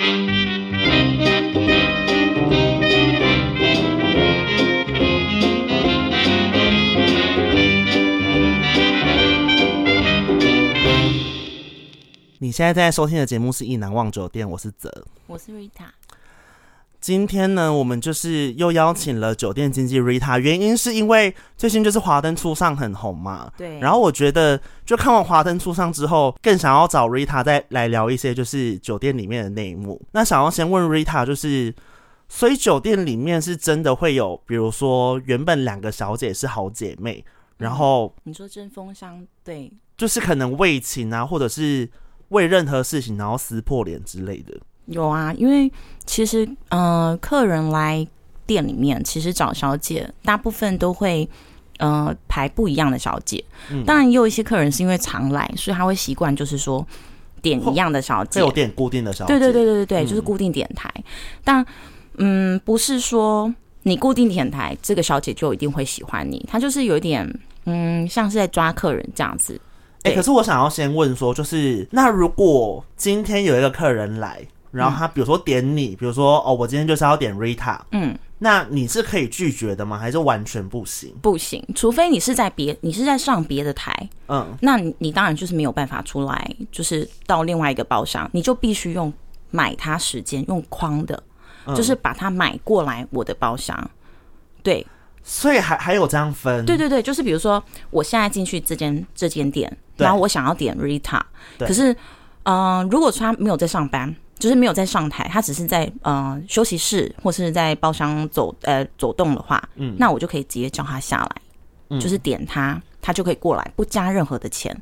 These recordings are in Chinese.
你现在在收听的节目是《意难忘酒店》，我是泽，我是 Rita。今天呢，我们就是又邀请了酒店经纪 Rita，原因是因为最近就是《华灯初上》很红嘛。对。然后我觉得，就看完《华灯初上》之后，更想要找 Rita 再来聊一些就是酒店里面的内幕。那想要先问 Rita，就是所以酒店里面是真的会有，比如说原本两个小姐是好姐妹，然后、嗯、你说针锋相对，就是可能为情啊，或者是。为任何事情然后撕破脸之类的，有啊，因为其实呃，客人来店里面，其实找小姐，大部分都会呃排不一样的小姐。嗯，当然也有一些客人是因为常来，所以他会习惯就是说点一样的小姐，有点固定的小姐。对对对对对对，嗯、就是固定点台。但嗯，不是说你固定点台，这个小姐就一定会喜欢你，她就是有一点嗯，像是在抓客人这样子。哎、欸，可是我想要先问说，就是那如果今天有一个客人来，然后他比如说点你，嗯、比如说哦，我今天就是要点 Rita，嗯，那你是可以拒绝的吗？还是完全不行？不行，除非你是在别，你是在上别的台，嗯，那你你当然就是没有办法出来，就是到另外一个包厢，你就必须用买他时间，用框的，嗯、就是把它买过来我的包厢，对。所以还还有这样分？对对对，就是比如说，我现在进去这间这间店，然后我想要点 Rita，可是，嗯、呃，如果他没有在上班，就是没有在上台，他只是在呃休息室或是在包厢走呃走动的话，嗯，那我就可以直接叫他下来，嗯、就是点他，他就可以过来，不加任何的钱。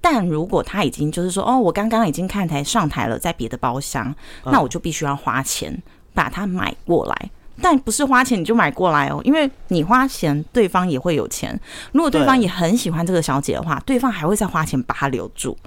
但如果他已经就是说，哦，我刚刚已经看台上台了，在别的包厢，那我就必须要花钱把他买过来。但不是花钱你就买过来哦，因为你花钱，对方也会有钱。如果对方也很喜欢这个小姐的话，对方还会再花钱把她留住，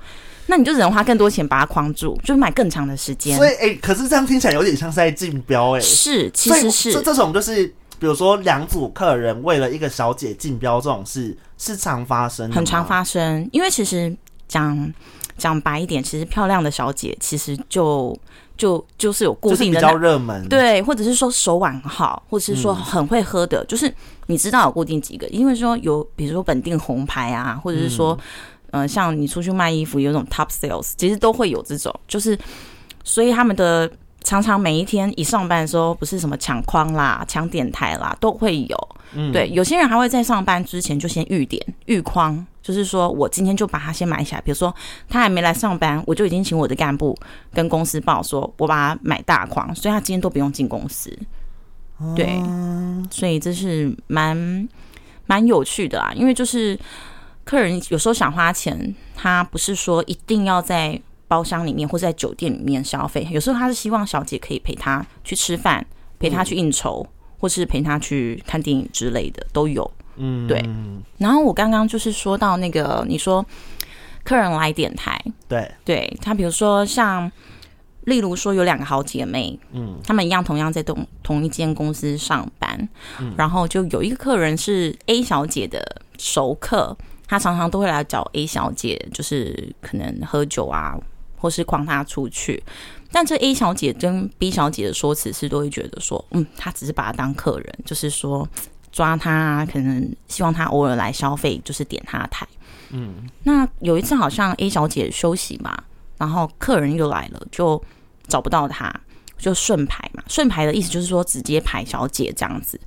那你就只能花更多钱把它框住，就是买更长的时间。所以，哎、欸，可是这样听起来有点像是在竞标，哎，是，其实是这这种就是，比如说两组客人为了一个小姐竞标这种事，是常发生的，很常发生。因为其实讲讲白一点，其实漂亮的小姐其实就。就就是有固定的，比较热门，对，或者是说手腕好，或者是说很会喝的，嗯、就是你知道有固定几个，因为说有比如说本地红牌啊，或者是说，嗯、呃，像你出去卖衣服有种 top sales，其实都会有这种，就是所以他们的常常每一天一上班的时候，不是什么抢框啦、抢点台啦，都会有。嗯，对，有些人还会在上班之前就先预点预框。就是说，我今天就把它先买起来。比如说，他还没来上班，我就已经请我的干部跟公司报说，我把它买大框，所以他今天都不用进公司。对，所以这是蛮蛮有趣的啊。因为就是客人有时候想花钱，他不是说一定要在包厢里面或在酒店里面消费，有时候他是希望小姐可以陪他去吃饭，陪他去应酬，或是陪他去看电影之类的都有。嗯，对。然后我刚刚就是说到那个，你说客人来点台，对，对他，比如说像，例如说有两个好姐妹，嗯，她们一样同样在同同一间公司上班，嗯，然后就有一个客人是 A 小姐的熟客，她常常都会来找 A 小姐，就是可能喝酒啊，或是诓她出去。但这 A 小姐跟 B 小姐的说辞是都会觉得说，嗯，她只是把她当客人，就是说。抓他，可能希望他偶尔来消费，就是点他的台。嗯，那有一次好像 A 小姐休息嘛，然后客人又来了，就找不到他，就顺排嘛。顺排的意思就是说直接排小姐这样子。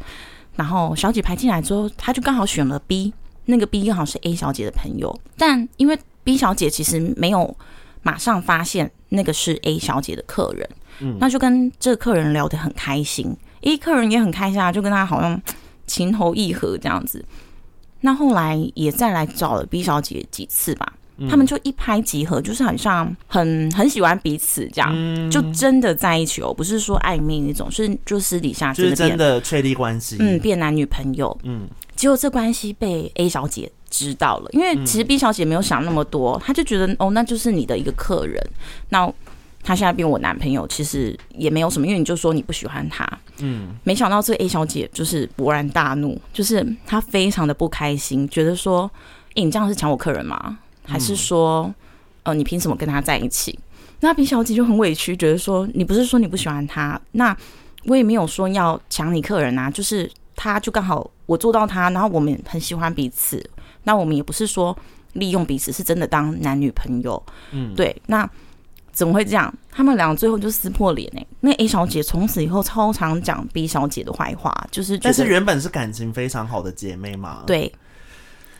然后小姐排进来之后，她就刚好选了 B，那个 B 刚好是 A 小姐的朋友。但因为 B 小姐其实没有马上发现那个是 A 小姐的客人，嗯，那就跟这个客人聊得很开心，A 客人也很开心啊，就跟他好像。情投意合这样子，那后来也再来找了 B 小姐几次吧，嗯、他们就一拍即合，就是很像很很喜欢彼此这样，嗯、就真的在一起哦，不是说暧昧那种，是就私底下就是真的确立关系，嗯，变男女朋友，嗯，结果这关系被 A 小姐知道了，因为其实 B 小姐没有想那么多，她就觉得哦，那就是你的一个客人，那。她现在变我男朋友，其实也没有什么，因为你就说你不喜欢他，嗯，没想到这 A 小姐就是勃然大怒，就是她非常的不开心，觉得说，欸，你这样是抢我客人吗？还是说，呃，你凭什么跟他在一起？那 B 小姐就很委屈，觉得说你不是说你不喜欢他，那我也没有说要抢你客人啊，就是他就刚好我做到他，然后我们很喜欢彼此，那我们也不是说利用彼此，是真的当男女朋友。嗯，对，那怎么会这样？他们两个最后就撕破脸哎，那 A 小姐从此以后超常讲 B 小姐的坏话，就是但是原本是感情非常好的姐妹嘛，对。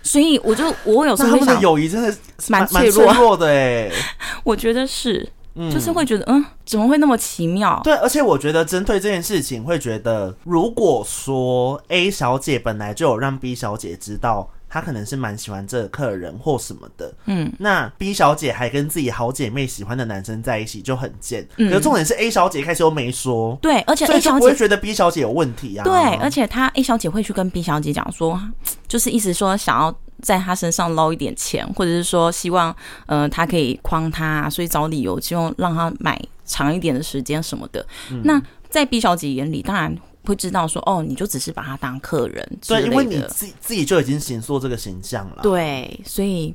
所以我就我有时候的友谊真的蛮脆弱的哎，我觉得是，就是会觉得嗯，怎么会那么奇妙？对，而且我觉得针对这件事情，会觉得如果说 A 小姐本来就有让 B 小姐知道。她可能是蛮喜欢这个客人或什么的，嗯，那 B 小姐还跟自己好姐妹喜欢的男生在一起就很贱，嗯，可是重点是 A 小姐一开始又没说，对，而且 A 小姐不会觉得 B 小姐有问题啊，对，而且她 A 小姐会去跟 B 小姐讲说，就是意思说想要在他身上捞一点钱，或者是说希望，呃，他可以诓他，所以找理由希望让他买长一点的时间什么的，嗯，那在 B 小姐眼里，当然。会知道说哦，你就只是把他当客人，对，因为你自己自己就已经形塑这个形象了，对，所以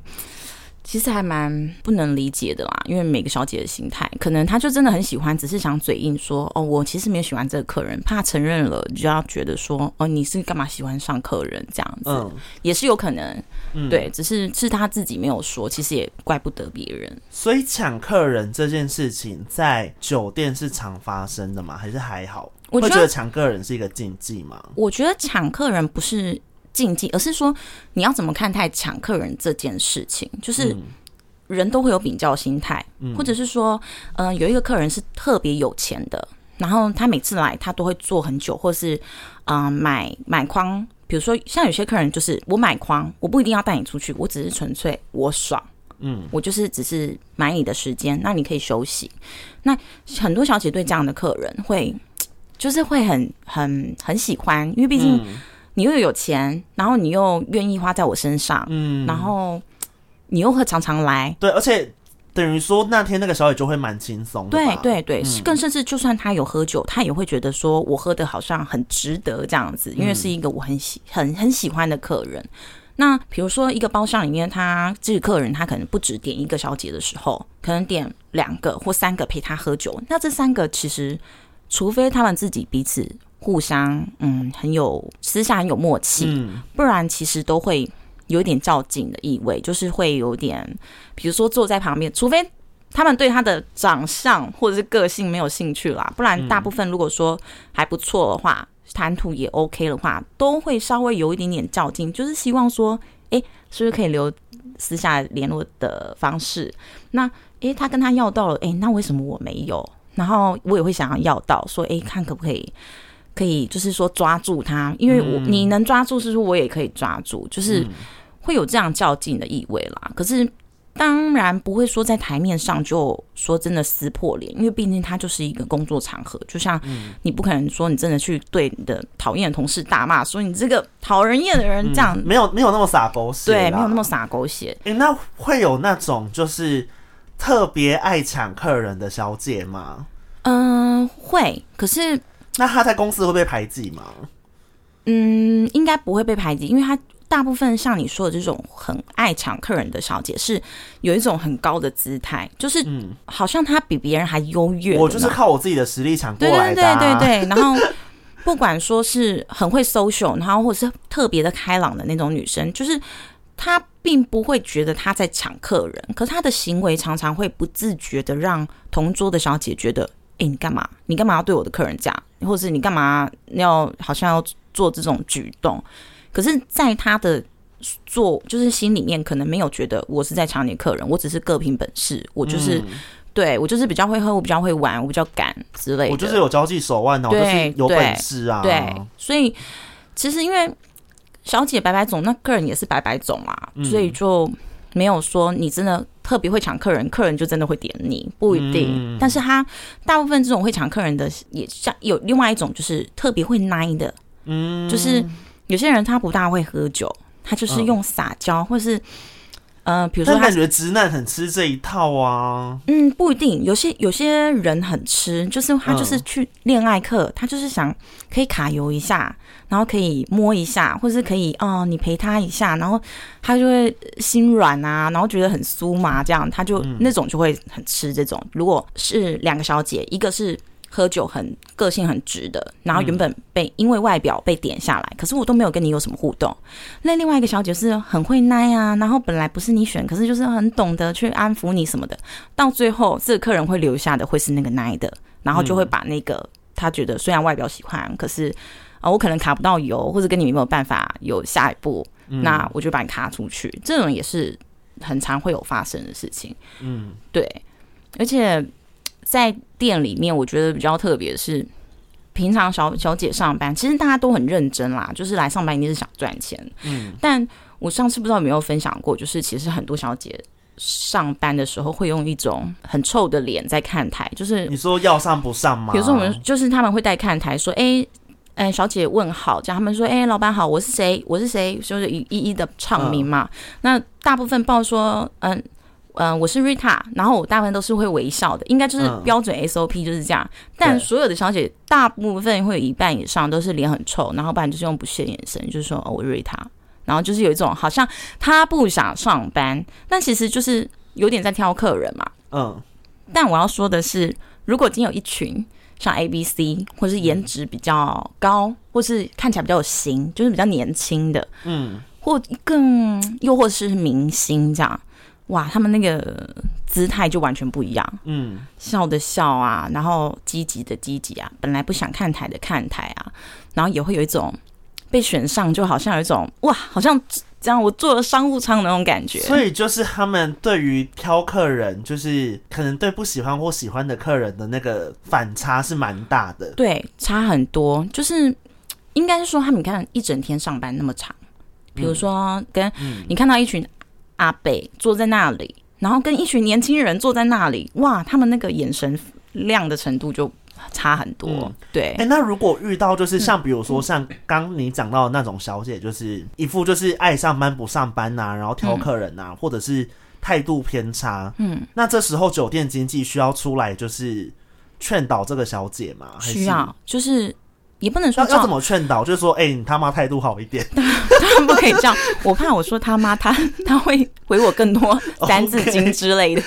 其实还蛮不能理解的啦。因为每个小姐的心态，可能她就真的很喜欢，只是想嘴硬说哦，我其实没有喜欢这个客人，怕承认了就要觉得说哦，你是干嘛喜欢上客人这样子，嗯，也是有可能，嗯，对，只是是她自己没有说，其实也怪不得别人。所以抢客人这件事情在酒店是常发生的吗？还是还好？我觉得抢客人是一个禁忌吗？我觉得抢客人不是禁忌，而是说你要怎么看待抢客人这件事情。就是人都会有比较心态，嗯、或者是说，嗯、呃，有一个客人是特别有钱的，然后他每次来他都会坐很久，或是啊、呃、买买框。比如说，像有些客人就是我买框，我不一定要带你出去，我只是纯粹我爽，嗯，我就是只是买你的时间，那你可以休息。那很多小姐对这样的客人会。就是会很很很喜欢，因为毕竟你又有钱，嗯、然后你又愿意花在我身上，嗯，然后你又会常常来，对，而且等于说那天那个小姐就会蛮轻松的，对对对，嗯、更甚至就算她有喝酒，她也会觉得说我喝的好像很值得这样子，因为是一个我很喜很很喜欢的客人。那比如说一个包厢里面，他这个客人他可能不止点一个小姐的时候，可能点两个或三个陪他喝酒，那这三个其实。除非他们自己彼此互相嗯很有私下很有默契，嗯、不然其实都会有点较劲的意味，就是会有点，比如说坐在旁边，除非他们对他的长相或者是个性没有兴趣啦，不然大部分如果说还不错的话，谈吐也 OK 的话，都会稍微有一点点较劲，就是希望说，哎，是不是可以留私下联络的方式？那诶，他跟他要到了，诶，那为什么我没有？然后我也会想要要到，说哎，看可不可以，可以就是说抓住他，因为我、嗯、你能抓住，是说我也可以抓住，就是会有这样较劲的意味啦。可是当然不会说在台面上就说真的撕破脸，因为毕竟他就是一个工作场合，就像你不可能说你真的去对你的讨厌的同事大骂，说你这个讨人厌的人这样，嗯、没有没有那么洒狗血，对，没有那么洒狗血。哎，那会有那种就是。特别爱抢客人的小姐吗？嗯、呃，会。可是，那她在公司会被排挤吗？嗯，应该不会被排挤，因为她大部分像你说的这种很爱抢客人的小姐，是有一种很高的姿态，就是好像她比别人还优越。我就是靠我自己的实力抢过来的、啊。对对对对对。然后，不管说是很会 social，然后或者是特别的开朗的那种女生，就是。她并不会觉得她在抢客人，可她的行为常常会不自觉的让同桌的小姐觉得：哎，你干嘛？你干嘛要对我的客人这样？或者是你干嘛要好像要做这种举动？可是，在他的做就是心里面可能没有觉得我是在抢你的客人，我只是各凭本事，我就是、嗯、对我就是比较会喝，我比较会玩，我比较敢之类的。我就是有交际手腕哦，对，就是有本事啊。对，对，所以其实因为。小姐白白总，那客人也是白白总嘛，嗯、所以就没有说你真的特别会抢客人，客人就真的会点你，不一定。嗯、但是他大部分这种会抢客人的，也像有另外一种就是特别会奶的，嗯，就是有些人他不大会喝酒，他就是用撒娇、嗯、或是呃，比如说他，感觉直男很吃这一套啊。嗯，不一定，有些有些人很吃，就是他就是去恋爱课，嗯、他就是想可以卡油一下，然后可以摸一下，或是可以哦，你陪他一下，然后他就会心软啊，然后觉得很酥麻，这样他就、嗯、那种就会很吃这种。如果是两个小姐，一个是。喝酒很个性很直的，然后原本被因为外表被点下来，嗯、可是我都没有跟你有什么互动。那另外一个小姐是很会耐啊，然后本来不是你选，可是就是很懂得去安抚你什么的。到最后，这个客人会留下的会是那个耐的，然后就会把那个、嗯、他觉得虽然外表喜欢，可是啊、呃、我可能卡不到油，或者跟你没有办法有下一步，嗯、那我就把你卡出去。这种也是很常会有发生的事情。嗯，对，而且。在店里面，我觉得比较特别的是，平常小小姐上班，其实大家都很认真啦，就是来上班一定是想赚钱。嗯，但我上次不知道有没有分享过，就是其实很多小姐上班的时候会用一种很臭的脸在看台，就是你说要上不上吗？比如说我们就是他们会带看台说，哎、欸，哎、欸，小姐问好，叫他们说，哎、欸，老板好，我是谁？我是谁？就是一一一的唱名嘛。嗯、那大部分报说，嗯。嗯、呃，我是 Rita，然后我大部分都是会微笑的，应该就是标准 SOP 就是这样。嗯、但所有的小姐大部分会有一半以上都是脸很臭，然后不然就是用不屑眼神，就是说哦，我是 Rita，然后就是有一种好像她不想上班，但其实就是有点在挑客人嘛。嗯。但我要说的是，如果今天有一群像 A、B、C，或是颜值比较高，或是看起来比较有型，就是比较年轻的，嗯，或更又或是明星这样。哇，他们那个姿态就完全不一样，嗯，笑的笑啊，然后积极的积极啊，本来不想看台的看台啊，然后也会有一种被选上，就好像有一种哇，好像这样我做了商务舱的那种感觉。所以就是他们对于挑客人，就是可能对不喜欢或喜欢的客人的那个反差是蛮大的，对，差很多。就是应该是说，他们你看一整天上班那么长，比如说跟你看到一群。阿北坐在那里，然后跟一群年轻人坐在那里，哇，他们那个眼神亮的程度就差很多。嗯、对，哎、欸，那如果遇到就是像比如说像刚你讲到的那种小姐，就是一副就是爱上班不上班呐、啊，然后挑客人呐、啊，嗯、或者是态度偏差，嗯，那这时候酒店经济需要出来就是劝导这个小姐吗？需要，就是。也不能说要，要怎么劝导，就是说，哎、欸，你他妈态度好一点。当然不可以这样，我怕我说他妈，他他会回我更多 三字经之类的。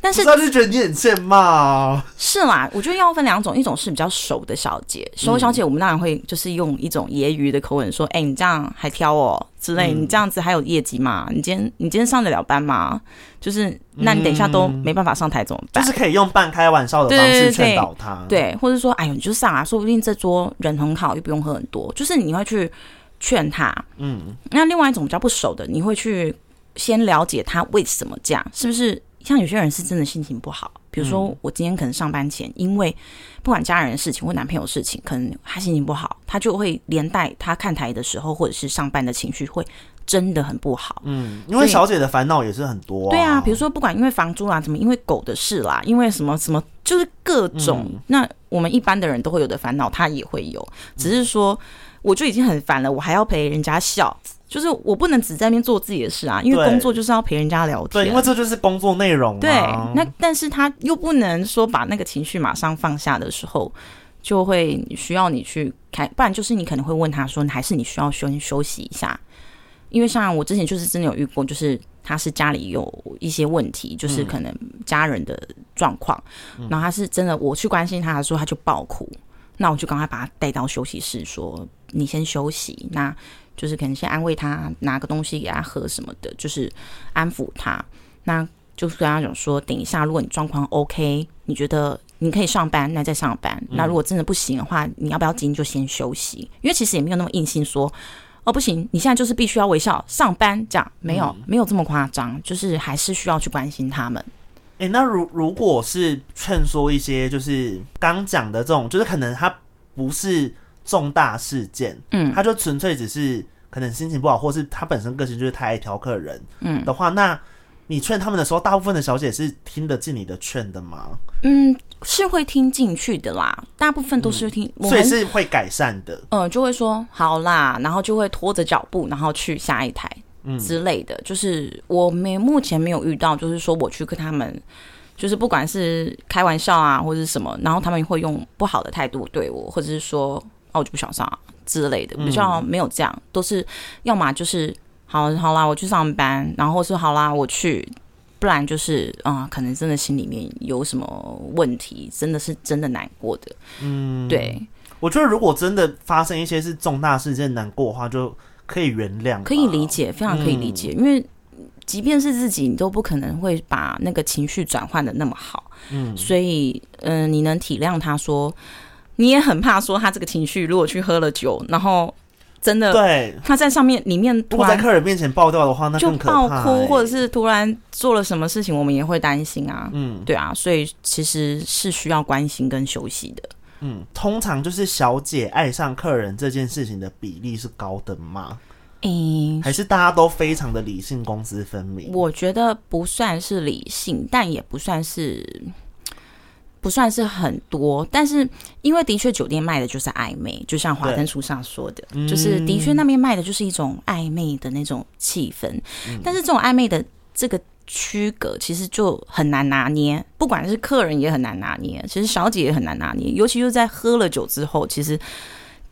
Okay. 但是他就觉得你很欠骂、啊。是啦，我觉得要分两种，一种是比较熟的小姐，熟小姐我们当然会就是用一种揶揄的口吻说，哎、欸，你这样还挑我之类，你这样子还有业绩吗？你今天你今天上得了班吗？就是，那你等一下都没办法上台怎么办？就是可以用半开玩笑的方式劝导他，对，或者说，哎呦，你就上啊，说不定这桌人很好，又不用喝很多。就是你会去劝他，嗯。那另外一种比较不熟的，你会去先了解他为什么这样，是不是？像有些人是真的心情不好，比如说我今天可能上班前，因为不管家人的事情或男朋友的事情，可能他心情不好，他就会连带他看台的时候或者是上班的情绪会。真的很不好，嗯，因为小姐的烦恼也是很多、啊，对啊，比如说不管因为房租啦，怎么因为狗的事啦，因为什么什么，就是各种，嗯、那我们一般的人都会有的烦恼，他也会有，只是说我就已经很烦了，我还要陪人家笑，就是我不能只在那边做自己的事啊，因为工作就是要陪人家聊天，对，因为这就是工作内容、啊，对，那但是他又不能说把那个情绪马上放下的时候，就会需要你去开，不然就是你可能会问他说，还是你需要休休息一下。因为像我之前就是真的有遇过，就是他是家里有一些问题，就是可能家人的状况，嗯、然后他是真的，我去关心他的时候，他就爆哭，那我就赶快把他带到休息室，说你先休息，那就是可能先安慰他，拿个东西给他喝什么的，就是安抚他，那就是跟他讲说，等一下如果你状况 OK，你觉得你可以上班，那再上班，那如果真的不行的话，你要不要今天就先休息？因为其实也没有那么硬性说。哦，不行！你现在就是必须要微笑上班，这样没有、嗯、没有这么夸张，就是还是需要去关心他们。哎、欸，那如如果是劝说一些，就是刚讲的这种，就是可能他不是重大事件，嗯，他就纯粹只是可能心情不好，或是他本身个性就是太爱挑客人，嗯的话，那。你劝他们的时候，大部分的小姐是听得进你的劝的吗？嗯，是会听进去的啦，大部分都是听，嗯、所以是会改善的。嗯，就会说好啦，然后就会拖着脚步，然后去下一台。之类的。嗯、就是我没目前没有遇到，就是说我去跟他们，就是不管是开玩笑啊，或者是什么，然后他们会用不好的态度对我，或者是说哦我就不想上、啊、之类的，比较没有这样，都是要么就是好好啦，我去上班，然后是好啦，我去。不然就是啊、呃，可能真的心里面有什么问题，真的是真的难过的。嗯，对，我觉得如果真的发生一些是重大事件难过的话，就可以原谅，可以理解，非常可以理解。嗯、因为即便是自己，你都不可能会把那个情绪转换的那么好。嗯，所以嗯、呃，你能体谅他说，你也很怕说他这个情绪如果去喝了酒，然后。真的，对，他在上面里面，如果在客人面前爆掉的话，那更可怕、欸、就爆哭，或者是突然做了什么事情，我们也会担心啊。嗯，对啊，所以其实是需要关心跟休息的。嗯，通常就是小姐爱上客人这件事情的比例是高的吗？嗯，还是大家都非常的理性，公私分明？我觉得不算是理性，但也不算是。不算是很多，但是因为的确酒店卖的就是暧昧，就像华灯初上说的，就是的确那边卖的就是一种暧昧的那种气氛。嗯、但是这种暧昧的这个区隔其实就很难拿捏，不管是客人也很难拿捏，其实小姐也很难拿捏，尤其是在喝了酒之后，其实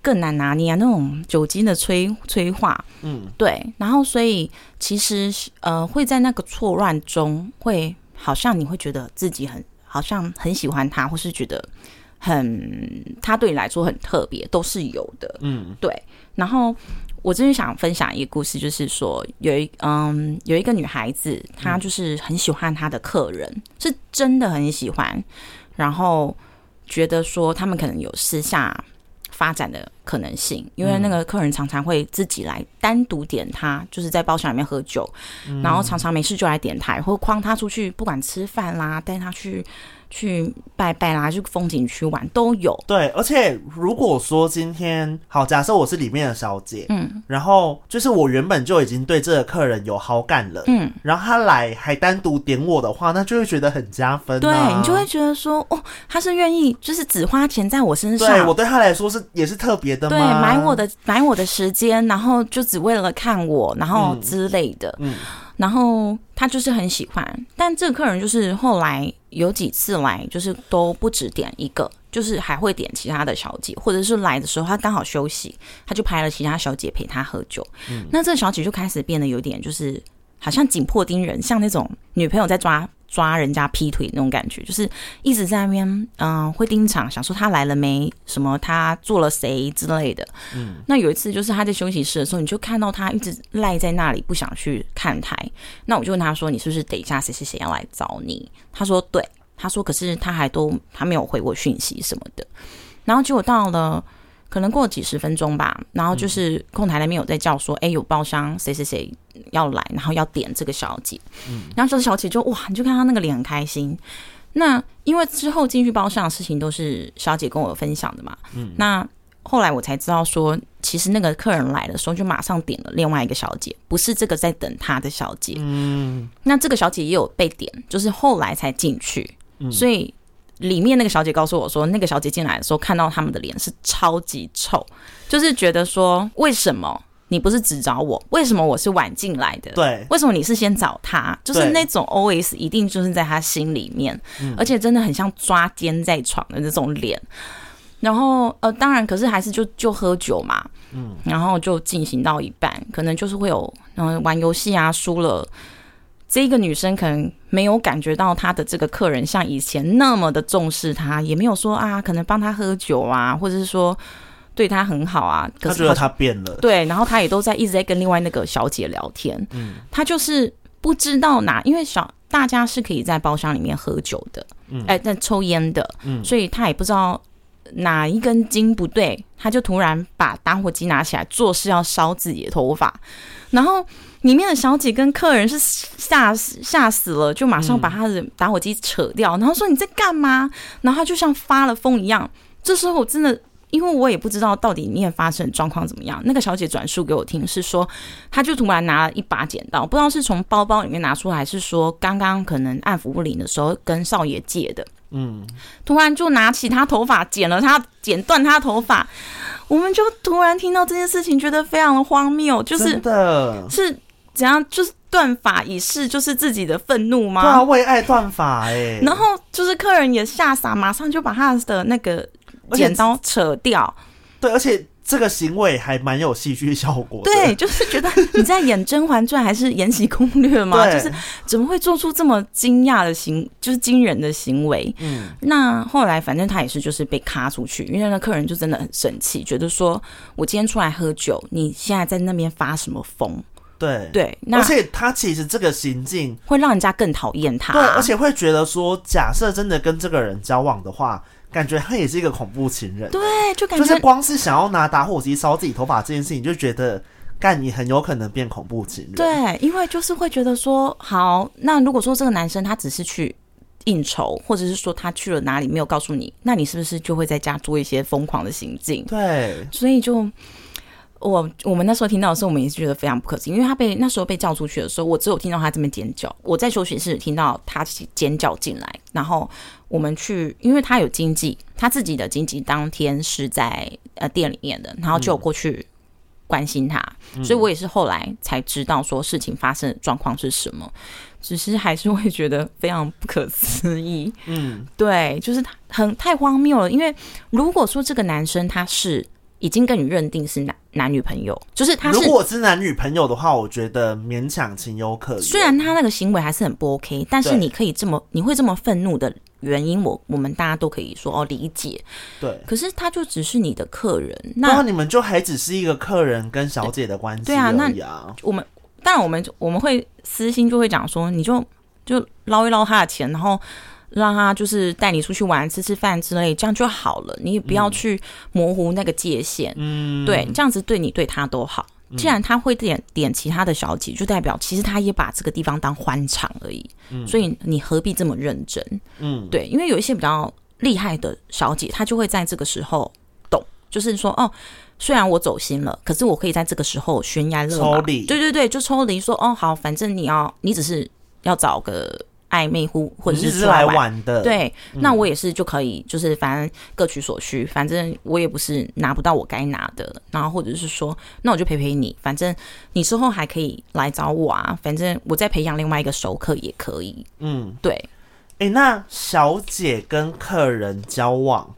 更难拿捏啊那种酒精的催催化。嗯，对。然后所以其实呃会在那个错乱中，会好像你会觉得自己很。好像很喜欢他，或是觉得很他对你来说很特别，都是有的。嗯，对。然后我真的想分享一个故事，就是说有一嗯有一个女孩子，她就是很喜欢她的客人，嗯、是真的很喜欢，然后觉得说他们可能有私下发展的可能性，因为那个客人常常会自己来单独点他，就是在包厢里面喝酒，嗯、然后常常没事就来点台，或框他出去，不管吃饭啦，带他去。去拜拜啦，去风景区玩都有。对，而且如果说今天好，假设我是里面的小姐，嗯，然后就是我原本就已经对这个客人有好感了，嗯，然后他来还单独点我的话，那就会觉得很加分啊。对，你就会觉得说，哦，他是愿意就是只花钱在我身上，对，我对他来说是也是特别的吗？对，买我的买我的时间，然后就只为了看我，然后之类的，嗯。嗯然后他就是很喜欢，但这个客人就是后来有几次来，就是都不只点一个，就是还会点其他的小姐，或者是来的时候他刚好休息，他就派了其他小姐陪他喝酒。嗯，那这个小姐就开始变得有点就是好像紧迫盯人，像那种女朋友在抓。抓人家劈腿那种感觉，就是一直在那边，嗯、呃，会盯场，想说他来了没，什么他做了谁之类的。嗯，那有一次就是他在休息室的时候，你就看到他一直赖在那里，不想去看台。那我就问他说：“你是不是等一下谁谁谁要来找你？”他说：“对。”他说：“可是他还都他没有回我讯息什么的。”然后结果到了。可能过了几十分钟吧，然后就是控台那边有在叫说，哎、嗯，有包厢，谁谁谁要来，然后要点这个小姐。嗯，然后这个小姐就哇，你就看她那个脸很开心。那因为之后进去包厢的事情都是小姐跟我分享的嘛。嗯，那后来我才知道说，其实那个客人来的时候就马上点了另外一个小姐，不是这个在等她的小姐。嗯，那这个小姐也有被点，就是后来才进去。嗯，所以。里面那个小姐告诉我说，那个小姐进来的时候看到他们的脸是超级臭，就是觉得说，为什么你不是只找我？为什么我是晚进来的？对，为什么你是先找他？就是那种 OS 一定就是在他心里面，而且真的很像抓奸在床的那种脸。然后呃，当然，可是还是就就喝酒嘛，嗯，然后就进行到一半，可能就是会有嗯、呃、玩游戏啊，输了。这个女生可能没有感觉到她的这个客人像以前那么的重视她，也没有说啊，可能帮她喝酒啊，或者是说对她很好啊。可是她觉得她变了，对，然后她也都在一直在跟另外那个小姐聊天。嗯，她就是不知道哪，因为小大家是可以在包厢里面喝酒的，嗯，哎，在抽烟的，嗯，所以她也不知道哪一根筋不对，她就突然把打火机拿起来，做事要烧自己的头发，然后。里面的小姐跟客人是吓死吓死了，就马上把他的打火机扯掉，嗯、然后说你在干嘛？然后他就像发了疯一样。这时候我真的，因为我也不知道到底里面发生状况怎么样。那个小姐转述给我听是说，她就突然拿了一把剪刀，不知道是从包包里面拿出来，还是说刚刚可能按服务铃的时候跟少爷借的。嗯，突然就拿起他头发剪了他，剪断他头发。我们就突然听到这件事情，觉得非常的荒谬，就是的是。怎样？就是断发以示就是自己的愤怒吗？对啊，为爱断发哎。然后就是客人也吓傻，马上就把他的那个剪刀扯掉。对，而且。这个行为还蛮有戏剧效果的，对，就是觉得你在演《甄嬛传》还是《延禧攻略》吗？就是怎么会做出这么惊讶的行，就是惊人的行为？嗯，那后来反正他也是就是被咔出去，因为那客人就真的很生气，觉得说我今天出来喝酒，你现在在那边发什么疯？对对，而且他其实这个行径会让人家更讨厌他，对，而且会觉得说，假设真的跟这个人交往的话。感觉他也是一个恐怖情人，对，就感觉就是光是想要拿打火机烧自己头发这件事情，就觉得干你很有可能变恐怖情人。对，因为就是会觉得说，好，那如果说这个男生他只是去应酬，或者是说他去了哪里没有告诉你，那你是不是就会在家做一些疯狂的行径？对，所以就。我我们那时候听到的时候，我们也是觉得非常不可思议，因为他被那时候被叫出去的时候，我只有听到他这边尖叫。我在休息室听到他尖叫进来，然后我们去，因为他有经济，他自己的经济当天是在呃店里面的，然后就过去关心他，嗯、所以我也是后来才知道说事情发生的状况是什么，只是还是会觉得非常不可思议。嗯，对，就是他很太荒谬了，因为如果说这个男生他是。已经跟你认定是男男女朋友，就是他是。如果是男女朋友的话，我觉得勉强情有可原。虽然他那个行为还是很不 OK，但是你可以这么，你会这么愤怒的原因，我我们大家都可以说哦理解。对。可是他就只是你的客人，那你们就还只是一个客人跟小姐的关系。对啊，那我们当然我们我们会私心就会讲说，你就就捞一捞他的钱，然后。让他就是带你出去玩、吃吃饭之类，这样就好了。你也不要去模糊那个界限，嗯，对，这样子对你对他都好。既然他会点点其他的小姐，就代表其实他也把这个地方当欢场而已。嗯，所以你何必这么认真？嗯，对，因为有一些比较厉害的小姐，她就会在这个时候懂，就是说哦，虽然我走心了，可是我可以在这个时候悬崖勒马，抽离，对对对，就抽离说哦，好，反正你要你只是要找个。暧昧乎或者是出来玩，来玩的，对，嗯、那我也是就可以，就是反正各取所需，反正我也不是拿不到我该拿的，然后或者是说，那我就陪陪你，反正你之后还可以来找我啊，反正我再培养另外一个熟客也可以，嗯，对。哎、欸，那小姐跟客人交往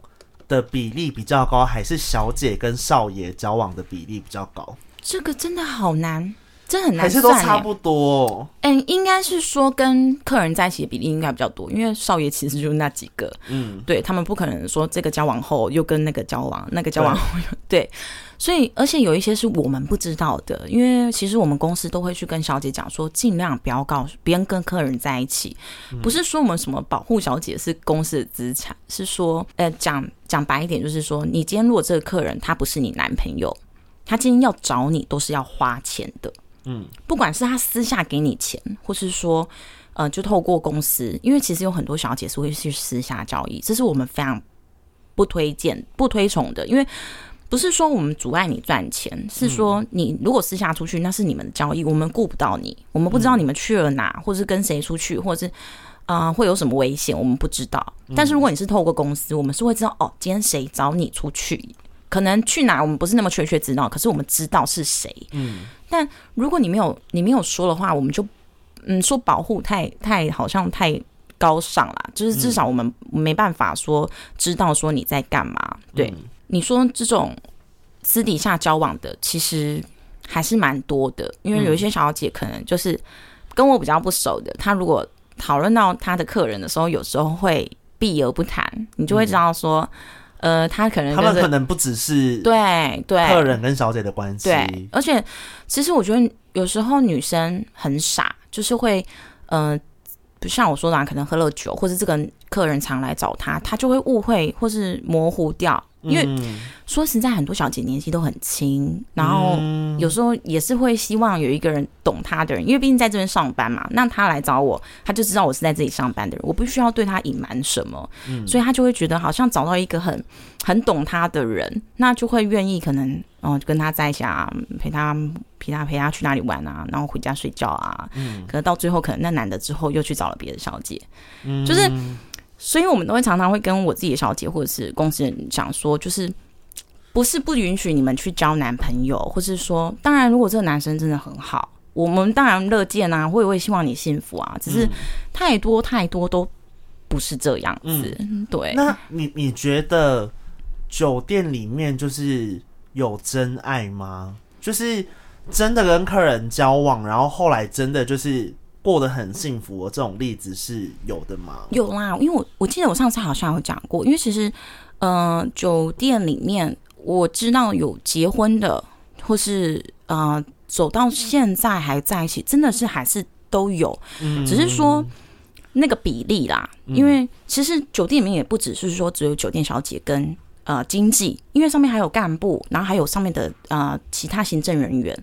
的比例比较高，还是小姐跟少爷交往的比例比较高？这个真的好难。这很难算，还是都差不多。嗯，应该是说跟客人在一起的比例应该比较多，因为少爷其实就是那几个。嗯，对，他们不可能说这个交往后又跟那个交往，那个交往后又对，对。所以，而且有一些是我们不知道的，因为其实我们公司都会去跟小姐讲说，尽量不要告诉别人跟客人在一起。不是说我们什么保护小姐是公司的资产，是说，呃，讲讲白一点，就是说，你今天如果这个客人他不是你男朋友，他今天要找你都是要花钱的。嗯，不管是他私下给你钱，或是说，呃，就透过公司，因为其实有很多小姐是会去私下交易，这是我们非常不推荐、不推崇的。因为不是说我们阻碍你赚钱，是说你如果私下出去，那是你们的交易，我们顾不到你，我们不知道你们去了哪，或是跟谁出去，或者是啊、呃、会有什么危险，我们不知道。但是如果你是透过公司，我们是会知道哦，今天谁找你出去。可能去哪我们不是那么确切知道，可是我们知道是谁。嗯，但如果你没有你没有说的话，我们就嗯说保护太太好像太高尚了，就是至少我们没办法说知道说你在干嘛。对，嗯，你说这种私底下交往的，其实还是蛮多的，因为有一些小姐可能就是跟我比较不熟的，她如果讨论到她的客人的时候，有时候会避而不谈，你就会知道说。呃，他可能、他们可能不只是对对客人跟小姐的关系，对，而且其实我觉得有时候女生很傻，就是会呃，不像我说的，啊可能喝了酒，或者这个客人常来找他，他就会误会或是模糊掉。因为说实在，很多小姐年纪都很轻，然后有时候也是会希望有一个人懂她的人，因为毕竟在这边上班嘛。那她来找我，她就知道我是在这里上班的人，我不需要对她隐瞒什么，所以她就会觉得好像找到一个很很懂她的人，那就会愿意可能哦跟她在一起啊，陪她陪她陪她去哪里玩啊，然后回家睡觉啊。可能到最后，可能那男的之后又去找了别的小姐，就是。所以，我们都会常常会跟我自己的小姐或者是公司人讲说，就是不是不允许你们去交男朋友，或是说，当然，如果这个男生真的很好，我们当然乐见啊，会也会希望你幸福啊，只是太多太多都不是这样子。嗯、对，那你你觉得酒店里面就是有真爱吗？就是真的跟客人交往，然后后来真的就是过得很幸福的这种例子是有的吗？有啦，因为我我记得我上次好像有讲过，因为其实，嗯、呃，酒店里面我知道有结婚的，或是呃走到现在还在一起，真的是还是都有，嗯、只是说那个比例啦，嗯、因为其实酒店里面也不只是说只有酒店小姐跟呃经济，因为上面还有干部，然后还有上面的呃其他行政人员，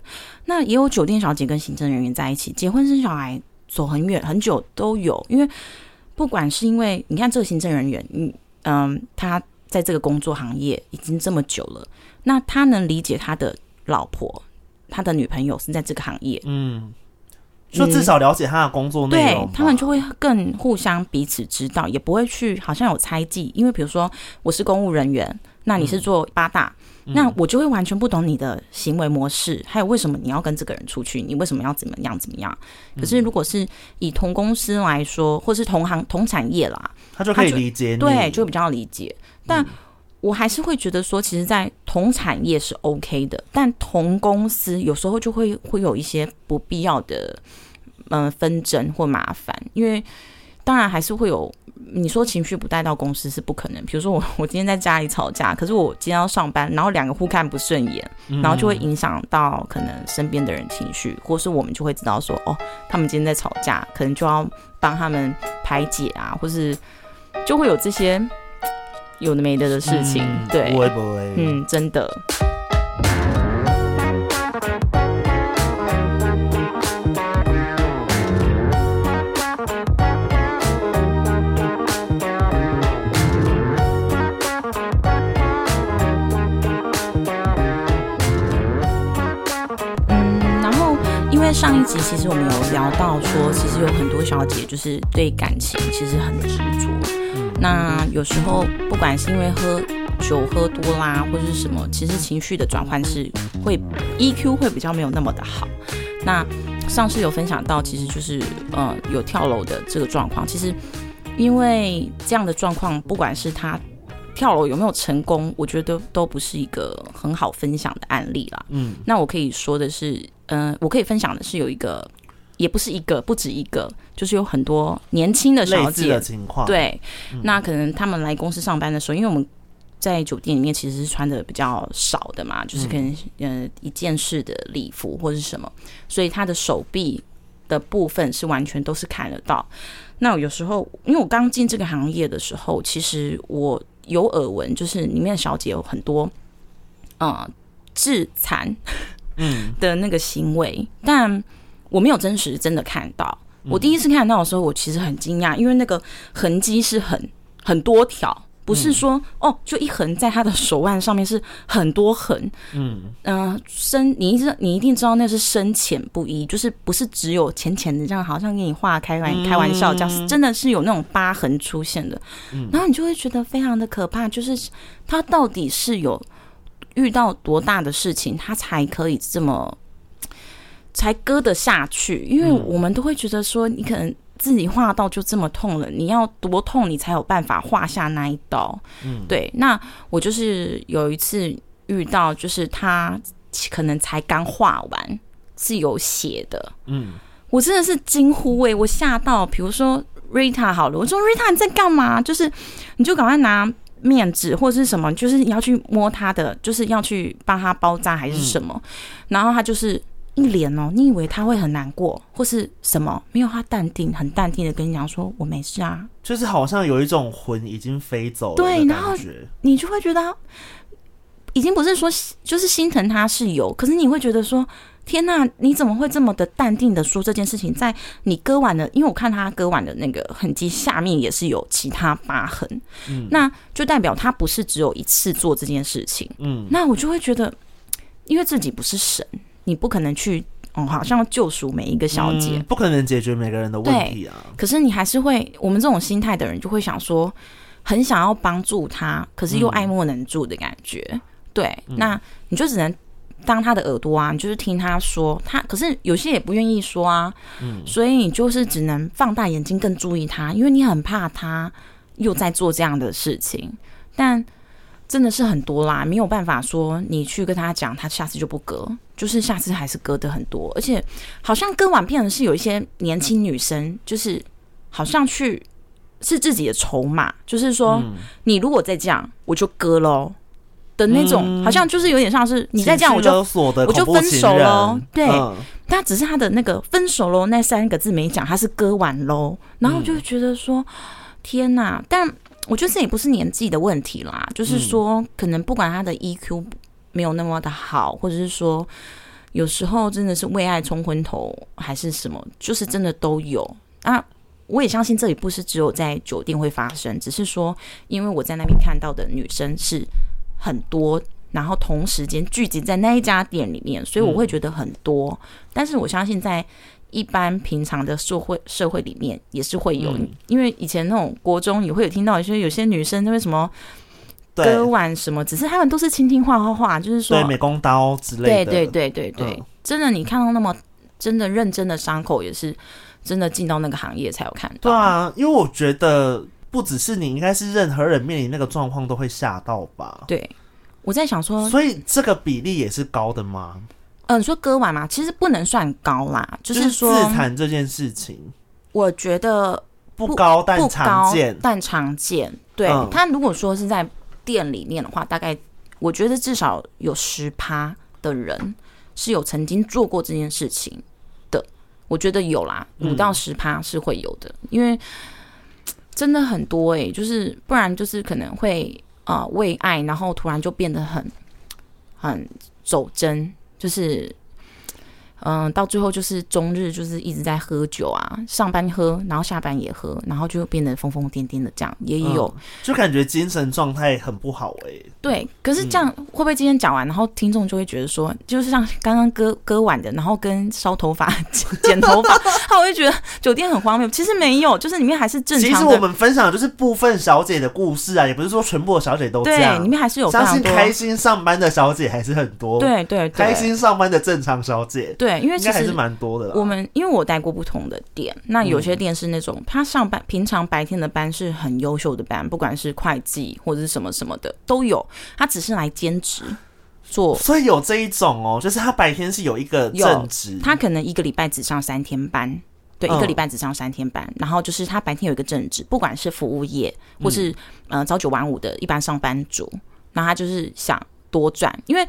那也有酒店小姐跟行政人员在一起结婚生小孩。走很远很久都有，因为不管是因为你看这个行政人员，嗯嗯，他在这个工作行业已经这么久了，那他能理解他的老婆、他的女朋友是在这个行业，嗯，就至少了解他的工作内容，对，他们就会更互相彼此知道，也不会去好像有猜忌，因为比如说我是公务人员，那你是做八大。嗯那我就会完全不懂你的行为模式，还有为什么你要跟这个人出去，你为什么要怎么样怎么样？可是如果是以同公司来说，或是同行同产业啦，他就可以理解你，对，就比较理解。但我还是会觉得说，其实，在同产业是 OK 的，但同公司有时候就会会有一些不必要的嗯纷争或麻烦，因为当然还是会有。你说情绪不带到公司是不可能。比如说我，我今天在家里吵架，可是我今天要上班，然后两个互看不顺眼，然后就会影响到可能身边的人情绪，或是我们就会知道说，哦，他们今天在吵架，可能就要帮他们排解啊，或是就会有这些有的没的的事情。嗯、对，不会不会，嗯，真的。上一集其实我们有聊到说，其实有很多小姐就是对感情其实很执着。那有时候不管是因为喝酒喝多啦，或者是什么，其实情绪的转换是会 EQ 会比较没有那么的好。那上次有分享到，其实就是呃有跳楼的这个状况。其实因为这样的状况，不管是他跳楼有没有成功，我觉得都不是一个很好分享的案例啦。嗯，那我可以说的是。嗯、呃，我可以分享的是有一个，也不是一个，不止一个，就是有很多年轻的小姐的情况。对，嗯、那可能他们来公司上班的时候，因为我们在酒店里面其实是穿的比较少的嘛，就是可能呃一件式的礼服或是什么，所以他的手臂的部分是完全都是看得到。那有时候，因为我刚进这个行业的时候，其实我有耳闻，就是里面的小姐有很多，呃，致残。嗯的那个行为，但我没有真实真的看到。我第一次看到的时候，我其实很惊讶，因为那个痕迹是很很多条，不是说哦就一横在他的手腕上面是很多横。嗯嗯、呃，深你一直你一定知道那是深浅不一，就是不是只有浅浅的这样，好像给你画开玩开玩笑这样，真的是有那种疤痕出现的。然后你就会觉得非常的可怕，就是他到底是有。遇到多大的事情，他才可以这么才割得下去？因为我们都会觉得说，你可能自己画到就这么痛了，你要多痛，你才有办法画下那一刀。嗯，对。那我就是有一次遇到，就是他可能才刚画完，是有血的。嗯，我真的是惊呼哎、欸，我吓到。比如说 Rita 好了，我说 Rita 你在干嘛？就是你就赶快拿。面纸或者是什么，就是你要去摸他的，就是要去帮他包扎还是什么，嗯、然后他就是一脸哦，你以为他会很难过或是什么？没有，他淡定，很淡定的跟你讲说：“我没事啊。”就是好像有一种魂已经飞走了。对，然后你就会觉得，已经不是说就是心疼他是有，可是你会觉得说。天呐，你怎么会这么的淡定的说这件事情？在你割腕的，因为我看他割腕的那个痕迹下面也是有其他疤痕，嗯，那就代表他不是只有一次做这件事情，嗯，那我就会觉得，因为自己不是神，你不可能去哦，好像救赎每一个小姐，嗯，不可能解决每个人的问题啊。可是你还是会，我们这种心态的人就会想说，很想要帮助他，可是又爱莫能助的感觉，嗯，对，那你就只能。当他的耳朵啊，你就是听他说，他可是有些也不愿意说啊，嗯，所以你就是只能放大眼睛更注意他，因为你很怕他又在做这样的事情，但真的是很多啦，没有办法说你去跟他讲，他下次就不割，就是下次还是割的很多，而且好像割完变的是有一些年轻女生，就是好像去是自己的筹码，就是说、嗯、你如果再这样，我就割喽。的那种，嗯、好像就是有点像是你再这样，我就我就分手喽。对，嗯、他只是他的那个分手喽那三个字没讲，他是割完喽。然后我就觉得说，嗯、天哪！但我觉得这也不是年纪的问题啦，就是说，可能不管他的 EQ 没有那么的好，或者是说，有时候真的是为爱冲昏头，还是什么，就是真的都有啊。我也相信这里不是只有在酒店会发生，只是说，因为我在那边看到的女生是。很多，然后同时间聚集在那一家店里面，所以我会觉得很多。但是我相信，在一般平常的社会社会里面，也是会有。因为以前那种国中也会有听到一些有些女生因为什么割腕什么，只是他们都是轻轻画画画，就是说对美工刀之类的。对对对对对，嗯、真的，你看到那么真的认真的伤口，也是真的进到那个行业才有看到。对啊，因为我觉得。不只是你，应该是任何人面临那个状况都会吓到吧？对，我在想说，所以这个比例也是高的吗？嗯、呃，你说割腕嘛，其实不能算高啦，就是说自残这件事情，我觉得不，不高但常见，但常见。对、嗯、他如果说是在店里面的话，大概我觉得至少有十趴的人是有曾经做过这件事情的，我觉得有啦，五到十趴是会有的，嗯、因为。真的很多诶、欸，就是不然就是可能会啊、呃、为爱，然后突然就变得很很走针，就是。嗯，到最后就是终日就是一直在喝酒啊，上班喝，然后下班也喝，然后就变得疯疯癫癫的这样，也有、嗯，就感觉精神状态很不好哎、欸。对，可是这样会不会今天讲完，然后听众就会觉得说，就是像刚刚割割腕的，然后跟烧头发、剪头发，他会觉得酒店很荒谬。其实没有，就是里面还是正常的。其实我们分享的就是部分小姐的故事啊，也不是说全部的小姐都这样，对，里面还是有非常多。相信开心上班的小姐还是很多，对对，对，开心上班的正常小姐，对。对，因为其实还是蛮多的。我们因为我带过不同的店，那有些店是那种他上班平常白天的班是很优秀的班，不管是会计或者是什么什么的都有，他只是来兼职做。所以有这一种哦，就是他白天是有一个正职，他可能一个礼拜只上三天班，对，一个礼拜只上三天班，嗯、然后就是他白天有一个正职，不管是服务业或是呃朝九晚五的一般上班族，那他就是想多赚，因为。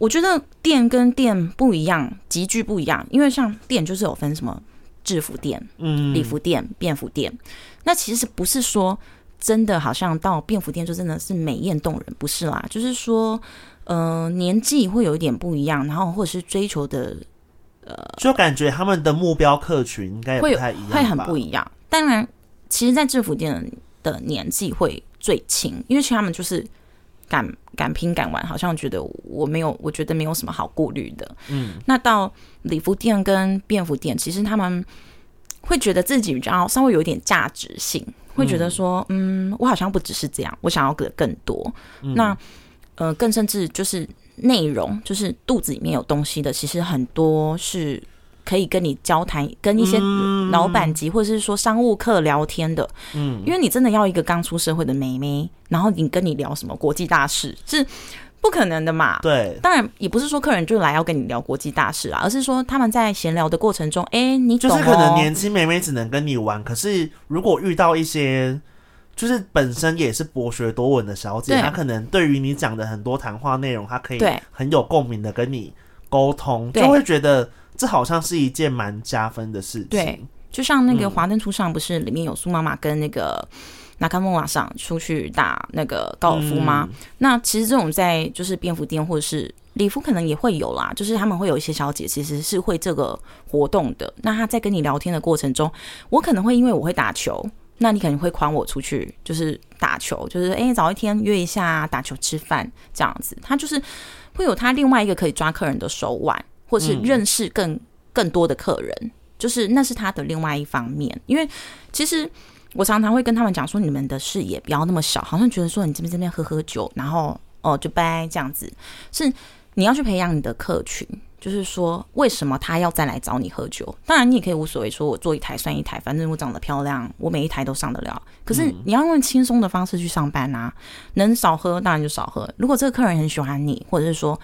我觉得店跟店不一样，极具不一样。因为像店就是有分什么制服店、嗯，礼服店、便服店。那其实不是说真的，好像到便服店就真的是美艳动人，不是啦。就是说，呃，年纪会有一点不一样，然后或者是追求的，呃，就感觉他们的目标客群应该也不太一样，会很不一样。当然，其实，在制服店的年纪会最轻，因为其实他们就是。敢敢拼敢玩，好像觉得我没有，我觉得没有什么好顾虑的。嗯，那到礼服店跟便服店，其实他们会觉得自己比较稍微有一点价值性，会觉得说，嗯，我好像不只是这样，我想要的更多。嗯、那呃，更甚至就是内容，就是肚子里面有东西的，其实很多是。可以跟你交谈，跟一些老板级或者是说商务客聊天的，嗯，因为你真的要一个刚出社会的妹妹，然后你跟你聊什么国际大事是不可能的嘛？对，当然也不是说客人就来要跟你聊国际大事啊，而是说他们在闲聊的过程中，哎、欸，你、哦、就是可能年轻妹妹只能跟你玩，可是如果遇到一些就是本身也是博学多闻的小姐，她可能对于你讲的很多谈话内容，她可以很有共鸣的跟你沟通，对。就会觉得。这好像是一件蛮加分的事情。对，就像那个《华灯初上》，不是里面有苏妈妈跟那个纳卡莫瓦上出去打那个高尔夫吗？嗯、那其实这种在就是蝙蝠店或者是礼服可能也会有啦，就是他们会有一些小姐其实是会这个活动的。那她在跟你聊天的过程中，我可能会因为我会打球，那你可能会诓我出去，就是打球，就是哎早一天约一下打球吃饭这样子。他就是会有他另外一个可以抓客人的手腕。或是认识更更多的客人，就是那是他的另外一方面。因为其实我常常会跟他们讲说，你们的视野不要那么小，好像觉得说你这边这边喝喝酒，然后哦就拜这样子。是你要去培养你的客群。就是说，为什么他要再来找你喝酒？当然，你也可以无所谓，说我做一台算一台，反正我长得漂亮，我每一台都上得了。可是你要用轻松的方式去上班啊，能少喝当然就少喝。如果这个客人很喜欢你，或者是说，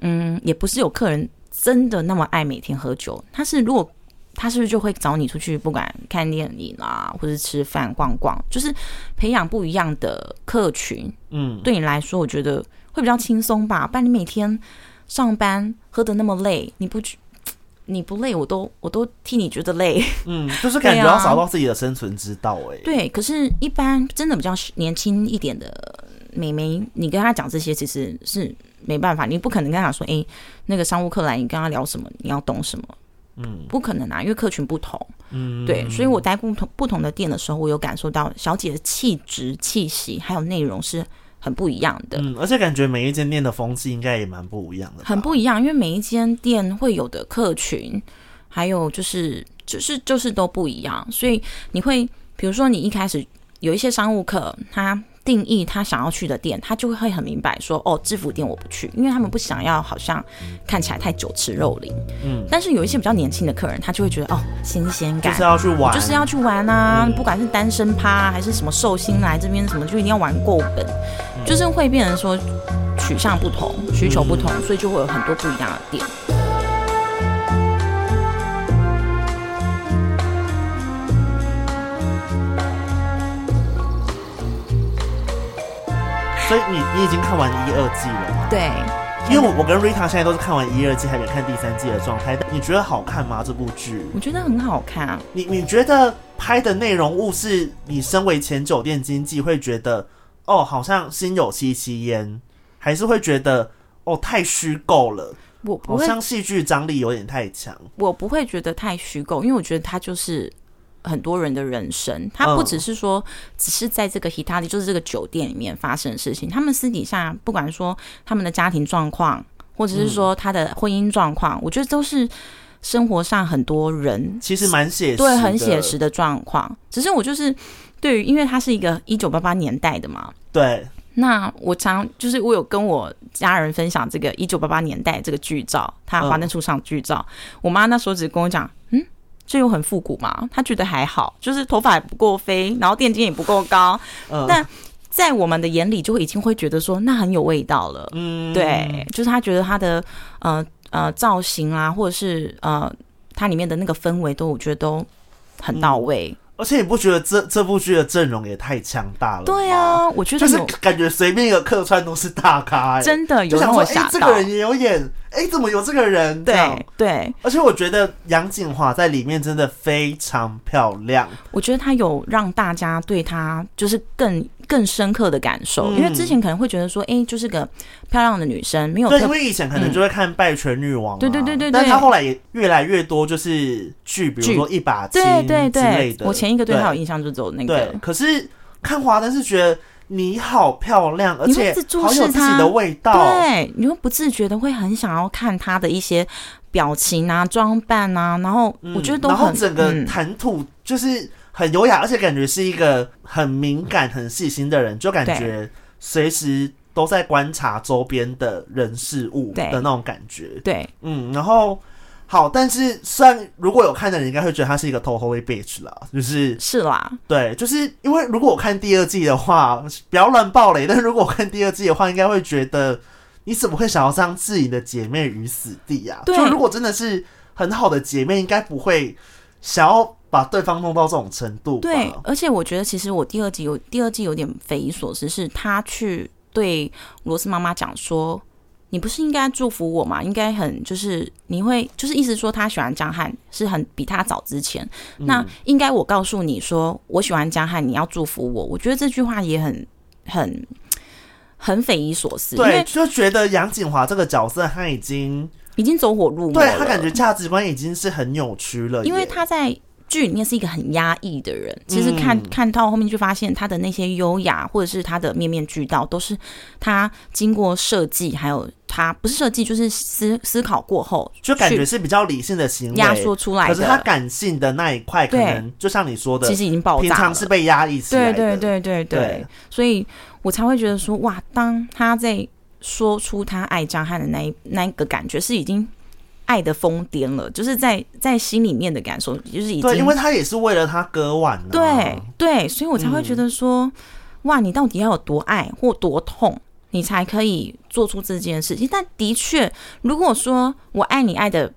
嗯，也不是有客人真的那么爱每天喝酒，他是如果他是不是就会找你出去，不管看电影啊，或者吃饭逛逛，就是培养不一样的客群。嗯，对你来说，我觉得会比较轻松吧。不然你每天。上班喝的那么累，你不 你不累，我都我都替你觉得累。嗯，就是感觉要找到自己的生存之道哎、欸。对，可是，一般真的比较年轻一点的美眉，你跟她讲这些，其实是没办法，你不可能跟他说，哎、欸，那个商务客来，你跟他聊什么，你要懂什么？嗯，不可能啊，因为客群不同。嗯，对，所以我待不同不同的店的时候，我有感受到小姐的气质、气息还有内容是。很不一样的，嗯，而且感觉每一间店的风气应该也蛮不一样的，很不一样，因为每一间店会有的客群，还有就是就是就是都不一样，所以你会，比如说你一开始有一些商务客，他。定义他想要去的店，他就会很明白说，哦，制服店我不去，因为他们不想要好像看起来太酒池肉林。嗯，但是有一些比较年轻的客人，他就会觉得哦，新鲜感，就是要去玩，就是要去玩啊！嗯、不管是单身趴还是什么寿星来这边什么，就一定要玩够本，嗯、就是会变成说取向不同，需求不同，嗯、所以就会有很多不一样的店。所以你你已经看完一二季了吗？对，因为我我跟 Rita 现在都是看完一二季还没看第三季的状态。你觉得好看吗？这部剧？我觉得很好看啊。你你觉得拍的内容物是你身为前酒店经纪会觉得哦，好像心有戚戚焉，还是会觉得哦太虚构了？我不会，好像戏剧张力有点太强。我不会觉得太虚构，因为我觉得它就是。很多人的人生，他不只是说，只是在这个 Hitachi，就是这个酒店里面发生的事情。他们私底下，不管说他们的家庭状况，或者是说他的婚姻状况，我觉得都是生活上很多人其实蛮写实，对，很写实的状况。只是我就是对于，因为它是一个一九八八年代的嘛，对。那我常就是我有跟我家人分享这个一九八八年代这个剧照，他华灯初上剧照，我妈那时候只跟我讲，嗯。这又很复古嘛？他觉得还好，就是头发也不够飞，然后垫肩也不够高。嗯，但在我们的眼里，就已经会觉得说那很有味道了。嗯，对，就是他觉得他的呃呃造型啊，或者是呃它里面的那个氛围，都我觉得都很到位。嗯而且你不觉得这这部剧的阵容也太强大了？对啊，我觉得就是感觉随便一个客串都是大咖，欸，真的有想说哎，这个人也有演，哎、欸，怎么有这个人？对对。而且我觉得杨锦华在里面真的非常漂亮，我觉得她有让大家对她就是更。更深刻的感受，因为之前可能会觉得说，哎、欸，就是个漂亮的女生，没有对，因为以前可能就会看《败犬女王》，对对对对，但她后来也越来越多，就是剧，比如说《一把青》之类的。对对对，我前一个对她有印象，就走那个。对，可是看华灯是觉得你好漂亮，而且好有自己的味道，对，你会不自觉的会很想要看她的一些表情啊、装扮啊，然后我觉得都很，然后整个谈吐就是。很优雅，而且感觉是一个很敏感、很细心的人，就感觉随时都在观察周边的人事物的那种感觉。对，嗯，然后好，但是虽然如果有看的人，应该会觉得他是一个 totally bitch 啦，就是是啦，对，就是因为如果我看第二季的话，不要乱爆雷。但是如果我看第二季的话，应该会觉得你怎么会想要这样置你的姐妹于死地啊？对，就如果真的是很好的姐妹，应该不会想要。把对方弄到这种程度，对，而且我觉得其实我第二季有第二季有点匪夷所思，是他去对罗斯妈妈讲说：“你不是应该祝福我吗？应该很就是你会就是意思说他喜欢江汉是很比他早之前，嗯、那应该我告诉你说我喜欢江汉，你要祝福我。我觉得这句话也很很很匪夷所思，对，就觉得杨景华这个角色他已经已经走火入魔，对他感觉价值观已经是很扭曲了，因为他在。剧里面是一个很压抑的人，其实看看到后面就发现他的那些优雅，或者是他的面面俱到，都是他经过设计，还有他不是设计，就是思思考过后，就感觉是比较理性的行为压缩出来的。可是他感性的那一块，可能就像你说的，其实已经爆炸了，平常是被压抑起来的。对对对对对，对，所以我才会觉得说，哇，当他在说出他爱张翰的那一那一个感觉，是已经爱的疯癫了，就是在在心里面的感受，就是已经对，因为他也是为了他割腕的，对对，所以我才会觉得说，嗯、哇，你到底要有多爱或多痛，你才可以做出这件事情？但的确，如果说我爱你爱的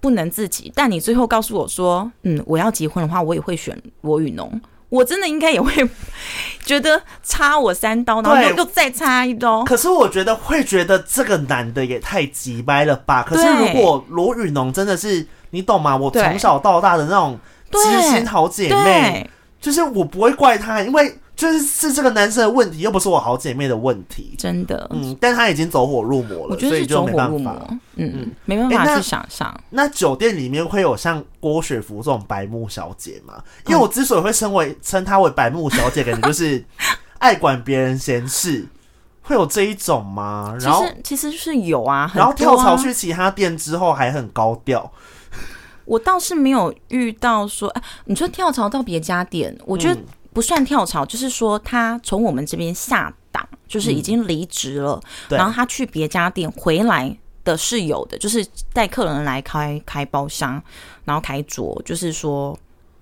不能自己，但你最后告诉我说，嗯，我要结婚的话，我也会选罗宇农。我真的应该也会 觉得插我三刀，然后又又再插一刀。可是我觉得会觉得这个男的也太急掰了吧？可是如果罗宇农真的是你懂吗？我从小到大的那种知心好姐妹，就是我不会怪他，因为。就是是这个男生的问题，又不是我好姐妹的问题，真的。嗯，但他已经走火入魔了，我觉得是走火入魔。嗯嗯，没办法去想象、欸。那酒店里面会有像郭雪芙这种白目小姐吗？因为我之所以会称为称她为白目小姐，感觉就是 爱管别人闲事，会有这一种吗？然后其实其实是有啊，啊然后跳槽去其他店之后还很高调。我倒是没有遇到说，哎，你说跳槽到别家店，我觉得、嗯。不算跳槽，就是说他从我们这边下档，就是已经离职了，嗯、然后他去别家店回来的是有的，就是带客人来开开包厢，然后开桌，就是说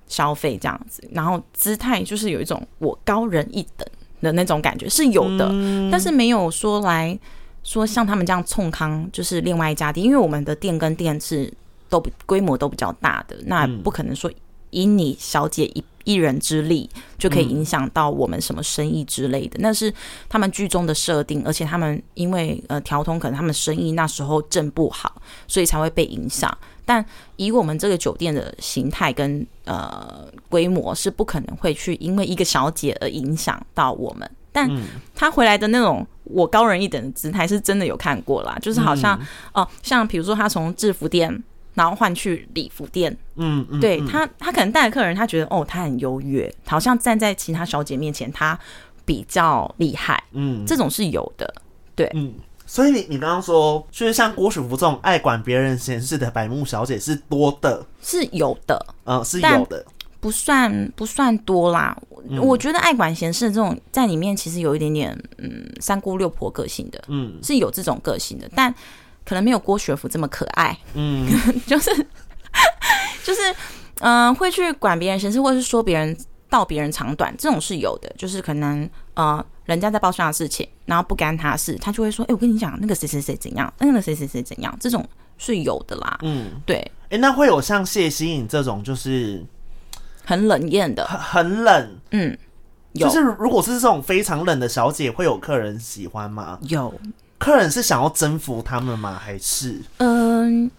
消费这样子，然后姿态就是有一种我高人一等的那种感觉是有的，嗯、但是没有说来说像他们这样冲康，就是另外一家店，因为我们的店跟店是都规模都比较大的，那不可能说以你小姐一。一人之力就可以影响到我们什么生意之类的，嗯、那是他们剧中的设定，而且他们因为呃调通可能他们生意那时候正不好，所以才会被影响。但以我们这个酒店的形态跟呃规模，是不可能会去因为一个小姐而影响到我们。但他回来的那种我高人一等的姿态，是真的有看过啦，就是好像哦、嗯呃，像比如说他从制服店。然后换去礼服店，嗯，嗯对他，他可能带的客人，他觉得哦，他很优越，好像站在其他小姐面前，他比较厉害，嗯，这种是有的，对，嗯，所以你你刚刚说，就是像郭雪芙这种爱管别人闲事的白目小姐是多的，是有的，嗯，是有的，不算不算多啦。嗯、我觉得爱管闲事的这种在里面，其实有一点点，嗯，三姑六婆个性的，嗯，是有这种个性的，但。可能没有郭雪芙这么可爱，嗯，就是 就是，嗯、呃，会去管别人闲事，或者是说别人道别人长短，这种是有的。就是可能呃，人家在报上的事情，然后不干他事，他就会说：“哎、欸，我跟你讲，那个谁谁谁怎样，那个谁谁谁怎样。”这种是有的啦，嗯，对。哎、欸，那会有像谢欣颖这种，就是很冷艳的，很很冷，嗯，有就是如果是这种非常冷的小姐，会有客人喜欢吗？有。客人是想要征服他们吗？还是嗯，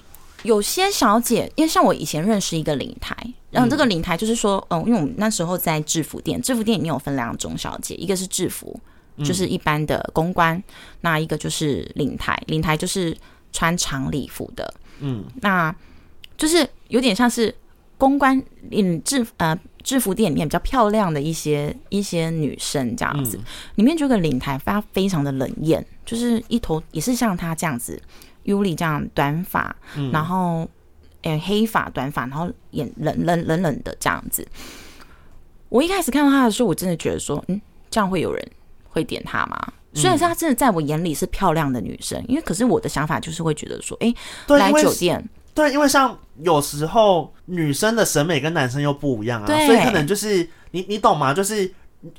有些小姐，因为像我以前认识一个领台，然后这个领台就是说，嗯，因为我们那时候在制服店，制服店里面有分两种小姐，一个是制服，就是一般的公关，嗯、那一个就是领台，领台就是穿长礼服的，嗯，那就是有点像是公关领制呃。制服店里面比较漂亮的一些一些女生这样子，嗯、里面就有个领台，她非常的冷艳，就是一头也是像她这样子，Yuli 这样短发，嗯、然后诶、欸、黑发短发，然后眼冷冷冷冷的这样子。我一开始看到她的时候，我真的觉得说，嗯，这样会有人会点她吗？虽然说她真的在我眼里是漂亮的女生，因为可是我的想法就是会觉得说，哎、欸，来酒店。对，因为像有时候女生的审美跟男生又不一样啊，所以可能就是你你懂吗？就是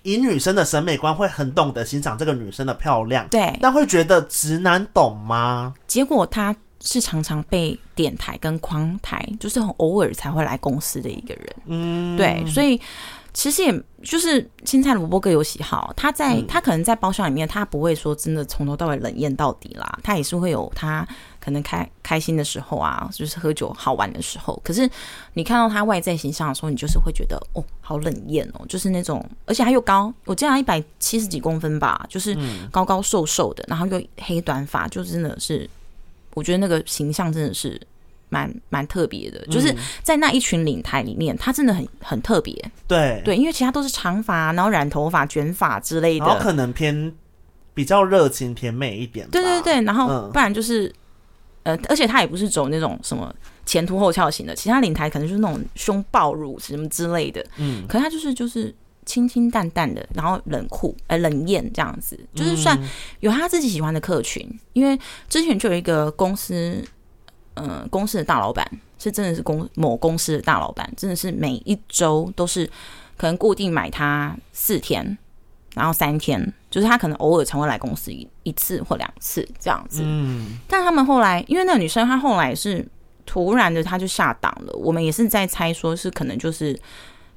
以女生的审美观会很懂得欣赏这个女生的漂亮，对，但会觉得直男懂吗？结果他是常常被点台跟框台，就是很偶尔才会来公司的一个人，嗯，对，所以。其实也就是青菜萝卜各有喜好，他在、嗯、他可能在包厢里面，他不会说真的从头到尾冷艳到底啦，他也是会有他可能开开心的时候啊，就是喝酒好玩的时候。可是你看到他外在形象的时候，你就是会觉得哦，好冷艳哦，就是那种，而且他又高，我见他一百七十几公分吧，就是高高瘦瘦的，然后又黑短发，就真的是，我觉得那个形象真的是。蛮蛮特别的，就是在那一群领台里面，他真的很很特别。对对，因为其他都是长发，然后染头发、卷发之类的，然后可能偏比较热情甜美一点。对对对，然后不然就是，嗯、呃，而且他也不是走那种什么前凸后翘型的，其他领台可能就是那种胸爆乳什么之类的。嗯，可是他就是就是清清淡淡的，然后冷酷呃冷艳这样子，就是算有他自己喜欢的客群。嗯、因为之前就有一个公司，呃，公司的大老板是真的是公某公司的大老板，真的是每一周都是可能固定买他四天，然后三天，就是他可能偶尔才会来公司一一次或两次这样子。嗯，但他们后来因为那个女生她后来是突然的，她就下档了。我们也是在猜，说是可能就是。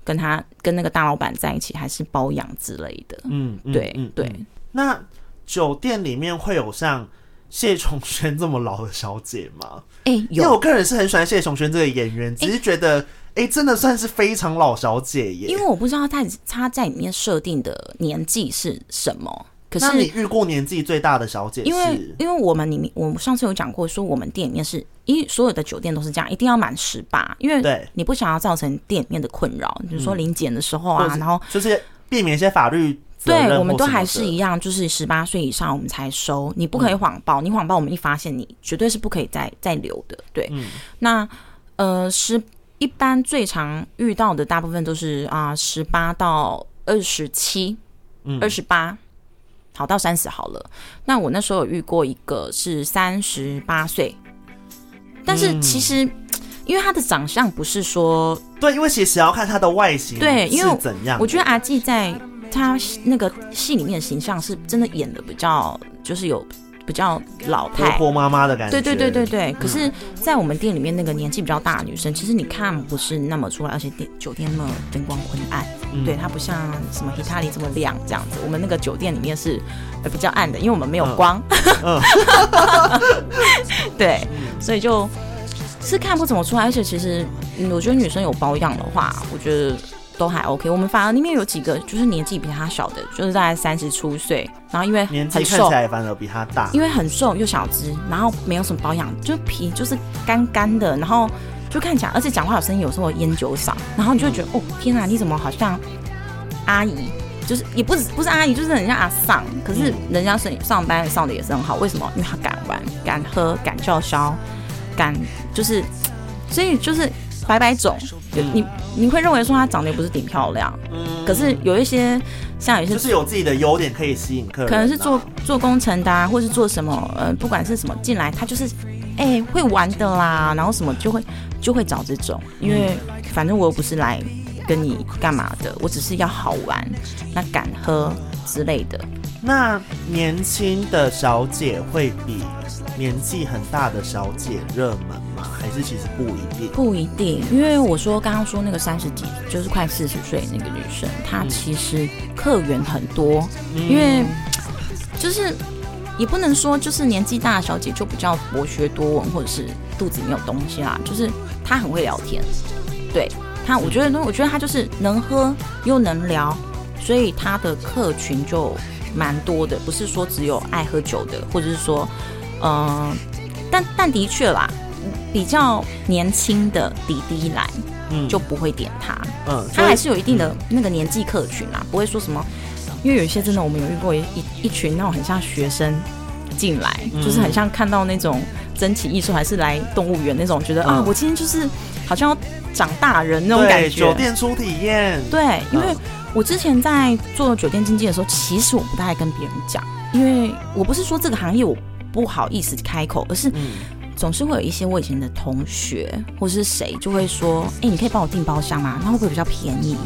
跟他跟那个大老板在一起，还是包养之类的。嗯，对嗯对。那酒店里面会有像谢琼轩这么老的小姐吗？哎、欸，有。因为我个人是很喜欢谢琼轩这个演员，只是觉得哎、欸欸，真的算是非常老小姐耶。因为我不知道他他在里面设定的年纪是什么。可是那你遇过年纪最大的小姐是？因为因为我们里面，我们上次有讲过，说我们店里面是，因为所有的酒店都是这样，一定要满十八，因为你不想要造成店里面的困扰，比如说临检的时候啊，然后就是避免一些法律。对，我们都还是一样，就是十八岁以上我们才收，你不可以谎报，你谎报我们一发现你绝对是不可以再再留的。对，嗯、那呃，十一般最常遇到的大部分都是啊，十八到二十七，二十八。好到三十好了，那我那时候有遇过一个是三十八岁，但是其实、嗯、因为他的长相不是说对，因为其实要看他的外形对，因为怎样？我觉得阿纪在他那个戏里面的形象是真的演的比较就是有。比较老态婆妈妈的感觉，对对对对对。可是，在我们店里面那个年纪比较大的女生，其实你看不是那么出来，而且店酒店那么灯光昏暗，对，它不像什么 Hitachi 这么亮这样子。我们那个酒店里面是比较暗的，因为我们没有光。对，所以就是看不怎么出来。而且其实，我觉得女生有保养的话，我觉得。都还 OK，我们反而里面有几个就是年纪比他小的，就是大概三十出岁，然后因为年纪看起来反而比他大，因为很瘦又小只，然后没有什么保养，就皮就是干干的，然后就看起来，而且讲话有声音，有时候烟酒嗓，然后你就会觉得、嗯、哦天哪，你怎么好像阿姨，就是也不是不是阿姨，就是很像阿桑，可是人家是上班上的也是很好，为什么？因为他敢玩、敢喝、敢叫嚣、敢就是，所以就是。白白种，你你会认为说她长得也不是挺漂亮，嗯，可是有一些像有一些就是有自己的优点可以吸引客人，可能是做做工程的，啊，或是做什么，呃，不管是什么进来，她就是哎、欸、会玩的啦，然后什么就会就会找这种，因为反正我又不是来跟你干嘛的，我只是要好玩，那敢喝之类的。那年轻的小姐会比年纪很大的小姐热门吗？还是其实不一定？不一定，因为我说刚刚说那个三十几，就是快四十岁那个女生，她其实客源很多。嗯、因为就是也不能说就是年纪大的小姐就比较博学多闻，或者是肚子里没有东西啦。就是她很会聊天，对她，我觉得，我觉得她就是能喝又能聊，所以她的客群就。蛮多的，不是说只有爱喝酒的，或者是说，嗯、呃，但但的确啦，比较年轻的弟弟来，嗯，就不会点他，嗯，他还是有一定的那个年纪客群啦，不会说什么，因为有一些真的，我们有遇过一一一群那种很像学生进来，嗯、就是很像看到那种珍奇艺术，还是来动物园那种，觉得、嗯、啊，我今天就是好像要长大人那种感觉，酒店初体验，对，因为。嗯。我之前在做酒店经济的时候，其实我不太爱跟别人讲，因为我不是说这个行业我不好意思开口，而是总是会有一些我以前的同学或是谁就会说：“哎、欸，你可以帮我订包厢吗？那会不会比较便宜？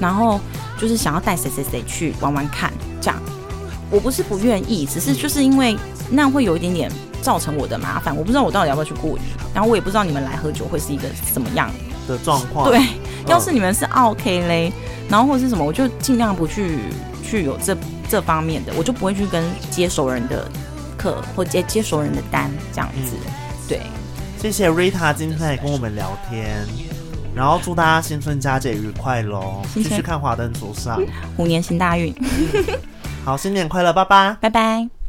然后就是想要带谁谁谁去玩玩看，这样。我不是不愿意，只是就是因为那会有一点点造成我的麻烦，我不知道我到底要不要去过瘾，然后我也不知道你们来喝酒会是一个怎么样的状况。对，要是你们是 OK 嘞。然后或者是什么，我就尽量不去去有这这方面的，我就不会去跟接熟人的客或接接熟人的单这样子。嗯、对，谢谢 Rita 今天来跟我们聊天，然后祝大家新春佳节愉快喽！继续看华灯初上，虎年行大运。好，新年快乐，拜拜，拜拜。